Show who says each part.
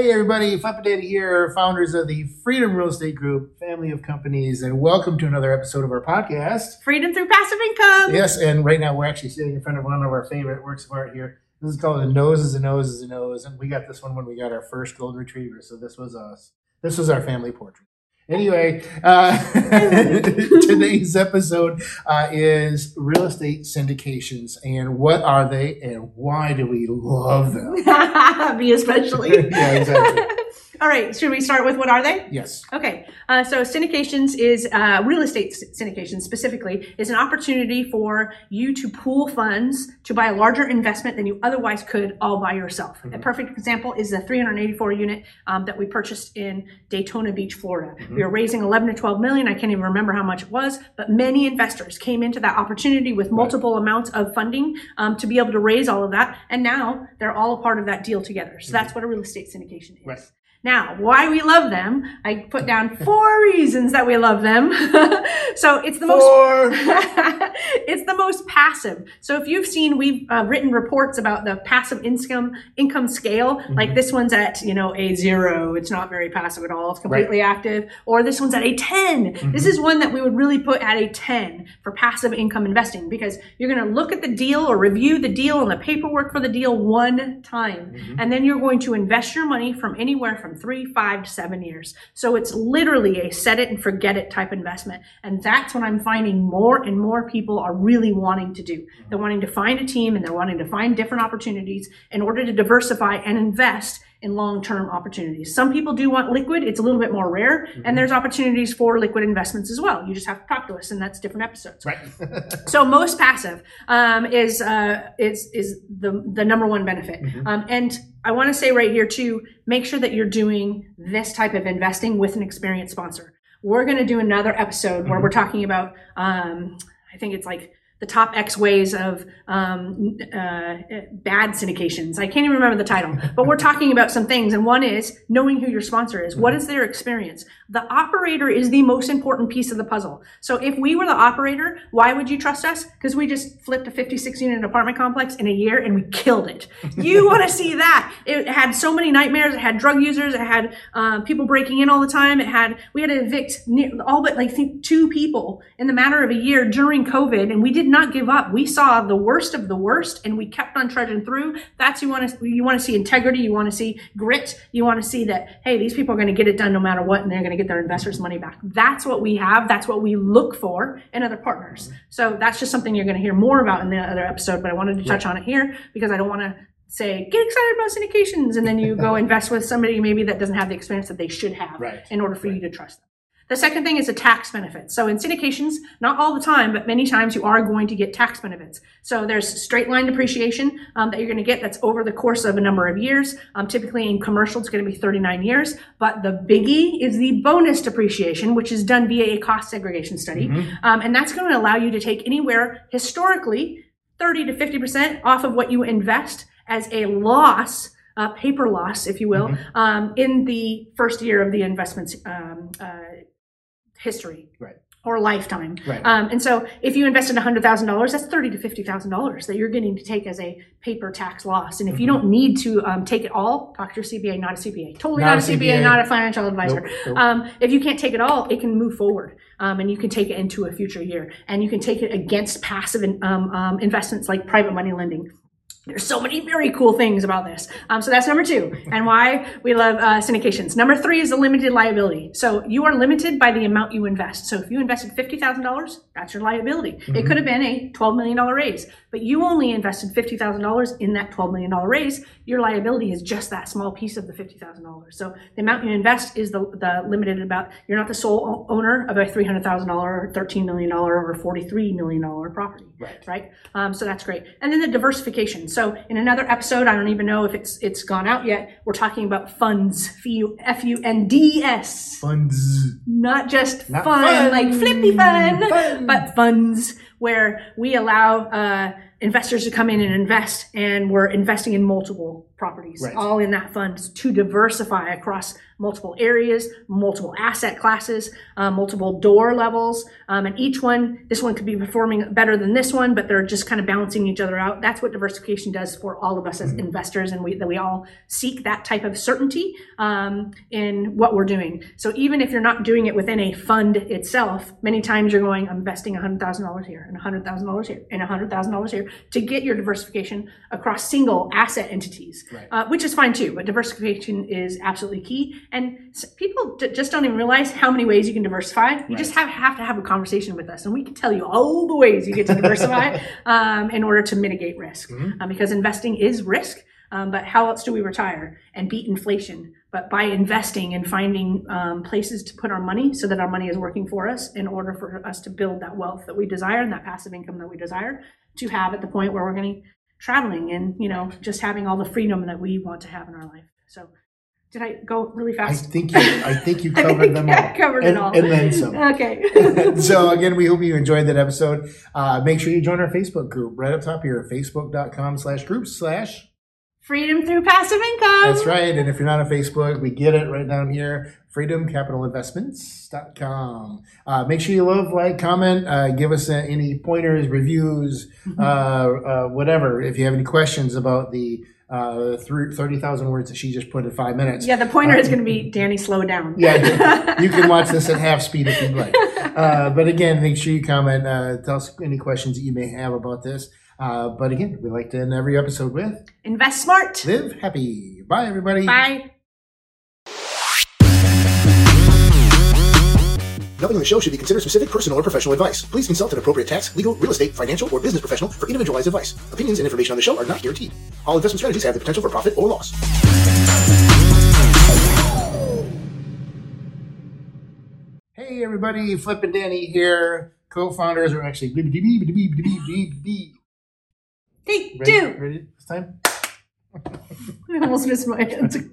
Speaker 1: Hey everybody, Data here, founders of the Freedom Real Estate Group, family of companies, and welcome to another episode of our podcast.
Speaker 2: Freedom through passive income.
Speaker 1: Yes, and right now we're actually sitting in front of one of our favorite works of art here. This is called a nose is a nose is a nose, and we got this one when we got our first gold retriever. So this was us. This was our family portrait. Anyway, uh, today's episode uh, is real estate syndications, and what are they, and why do we love them?
Speaker 2: Me especially.
Speaker 1: yeah, exactly.
Speaker 2: All right, should we start with what are they?
Speaker 1: Yes.
Speaker 2: Okay, uh, so syndications is uh, real estate syndication specifically is an opportunity for you to pool funds to buy a larger investment than you otherwise could all by yourself. A perfect example is the 384 unit um, that we purchased in Daytona Beach, Florida. We were raising 11 to 12 million. I can't even remember how much it was, but many investors came into that opportunity with multiple amounts of funding um, to be able to raise all of that, and now they're all a part of that deal together. So that's what a real estate syndication is.
Speaker 1: Right.
Speaker 2: Now, why we love them, I put down four reasons that we love them. so it's the most
Speaker 1: Four.
Speaker 2: it's the most passive. So if you've seen, we've uh, written reports about the passive income income scale. Mm-hmm. Like this one's at you know a zero. It's not very passive at all. It's completely active. Or this one's at a 10 mm-hmm. This is one that we would really put at a ten for passive income investing because you're going to look at the deal or review the deal and the paperwork for the deal one time, mm-hmm. and then you're going to invest your money from anywhere from three, five to seven years. So it's literally a set it and forget it type investment, and that's what I'm finding more and more people are really wanting to do. They're wanting to find a team and they're wanting to find different opportunities in order to diversify and invest in long-term opportunities. Some people do want liquid; it's a little bit more rare, and there's opportunities for liquid investments as well. You just have to talk to us, and that's different episodes.
Speaker 1: Right.
Speaker 2: So most passive um, is uh, is is the the number one benefit. Um, and I want to say right here too, make sure that you're doing this type of investing with an experienced sponsor. We're going to do another episode where we're talking about. Um, I think it's like the top X ways of um, uh, bad syndications. I can't even remember the title, but we're talking about some things. And one is knowing who your sponsor is. What is their experience? The operator is the most important piece of the puzzle. So if we were the operator, why would you trust us? Because we just flipped a 56 unit apartment complex in a year and we killed it. You want to see that? It had so many nightmares. It had drug users. It had um, people breaking in all the time. It had we had to evict all but like think two people in the matter of a year during COVID, and we did not give up. We saw the worst of the worst, and we kept on trudging through. That's you want to you want to see integrity. You want to see grit. You want to see that hey, these people are going to get it done no matter what, and they're going to get their investors' money back. That's what we have. That's what we look for in other partners. So that's just something you're going to hear more about in the other episode. But I wanted to touch on it here because I don't want to say get excited about syndications and then you go invest with somebody maybe that doesn't have the experience that they should have
Speaker 1: Right.
Speaker 2: in order for you to trust them. The second thing is a tax benefit. So in syndications, not all the time, but many times you are going to get tax benefits. So there's straight line depreciation um, that you're going to get that's over the course of a number of years. Um, typically in commercial, it's going to be 39 years. But the biggie is the bonus depreciation, which is done via a cost segregation study. Um, and that's going to allow you to take anywhere historically 30 to 50% off of what you invest as a loss, uh, paper loss, if you will, um, in the first year of the investment's um, uh, history.
Speaker 1: Right.
Speaker 2: Or lifetime.
Speaker 1: Right.
Speaker 2: Um, and so if you invested $100,000, that's thirty to $50,000 that you're getting to take as a paper tax loss. And if you
Speaker 1: Mm-hmm.
Speaker 2: don't need to um, take it all, talk to your CPA, not a CPA. Totally
Speaker 1: Not
Speaker 2: not,
Speaker 1: a
Speaker 2: a CPA,
Speaker 1: CPA.
Speaker 2: not a financial advisor.
Speaker 1: Nope, nope.
Speaker 2: Um, if you can't take it all, it can move forward, um, and you can take it into a future year, and you can take it against passive in, um, um, investments like private money lending. There's so many very cool things about this. Um, so that's number two, and why we love uh, syndications. Number three is the limited liability. So you are limited by the amount you invest. So if you invested fifty thousand dollars, that's your liability. It could have been a twelve million dollar raise, but you only invested fifty thousand dollars in that twelve million dollar raise. Your liability is just that small piece of the fifty thousand dollars. So the amount you invest is the, the limited about. You're not the sole owner of a three hundred thousand dollar, or thirteen million dollar, or forty three million dollar property
Speaker 1: Right.
Speaker 2: right? Um, so that's great. And then the diversification. So in another episode, I don't even know if it's it's gone out yet. We're talking about funds, F U N D S,
Speaker 1: Funds.
Speaker 2: not just
Speaker 1: Not
Speaker 2: fun,
Speaker 1: fun.
Speaker 2: like flippy fun,
Speaker 1: Fun.
Speaker 2: but funds where we allow uh, investors to come in and invest, and we're investing in multiple properties,
Speaker 1: Right.
Speaker 2: all in that fund to diversify across multiple areas, multiple asset classes, uh, multiple door levels. Um, and each one, this one could be performing better than this one, but they're just kind of balancing each other out. That's what diversification does for all of us as investors, and we that we all seek that type of certainty um, in what we're doing. So even if you're not doing it within a fund itself, many times you're going, I'm investing $100,000 here and $100,000 here and $100,000 here to get your diversification across single asset entities,
Speaker 1: Right.
Speaker 2: uh, which is fine too. But diversification is absolutely key. And people d- just don't even realize how many ways you can diversify. You just have, have to have a conversation with us, and we can tell you all the ways you get to diversify um, in order to mitigate risk. Um, because investing is risk. Um, but how else do we retire and beat inflation? But by investing and finding um, places to put our money so that our money is working for us in order for us to build that wealth that we desire and that passive income that we desire to have at the point where we're going to traveling and you know just having all the freedom that we want to have in our life. So, did I go really fast?
Speaker 1: I think you, I think you covered
Speaker 2: think
Speaker 1: them
Speaker 2: I
Speaker 1: all.
Speaker 2: covered
Speaker 1: and,
Speaker 2: it all.
Speaker 1: and then some.
Speaker 2: Okay.
Speaker 1: so again, we hope you enjoyed that episode. Uh, make sure you join our Facebook group right up top here, facebook.com slash groups slash.
Speaker 2: Freedom through passive income.
Speaker 1: That's right. And if you're not on Facebook, we get it right down here, freedomcapitalinvestments.com. Uh, make sure you love, like, comment, uh, give us uh, any pointers, reviews, uh, uh, whatever. If you have any questions about the uh, through 30,000 words that she just put in five minutes.
Speaker 2: Yeah, the pointer is going to be Dani, slow down.
Speaker 1: Yeah, you can watch this at half speed if you'd like. Uh, but again, make sure you comment. Uh, tell us any questions that you may have about this. Uh, but again, we like to end every episode with
Speaker 2: Invest smart.
Speaker 1: live happy. Bye, everybody.
Speaker 2: Bye.
Speaker 3: Nothing in the show should be considered specific personal or professional advice. Please consult an appropriate tax, legal, real estate, financial, or business professional for individualized advice. Opinions and information on the show are not guaranteed. All investment strategies have the potential for profit or loss.
Speaker 1: Hey, everybody. Flip and Dani here. Co-founders are actually. Ready?
Speaker 2: Take two.
Speaker 1: Ready this time?
Speaker 2: I almost missed my hands.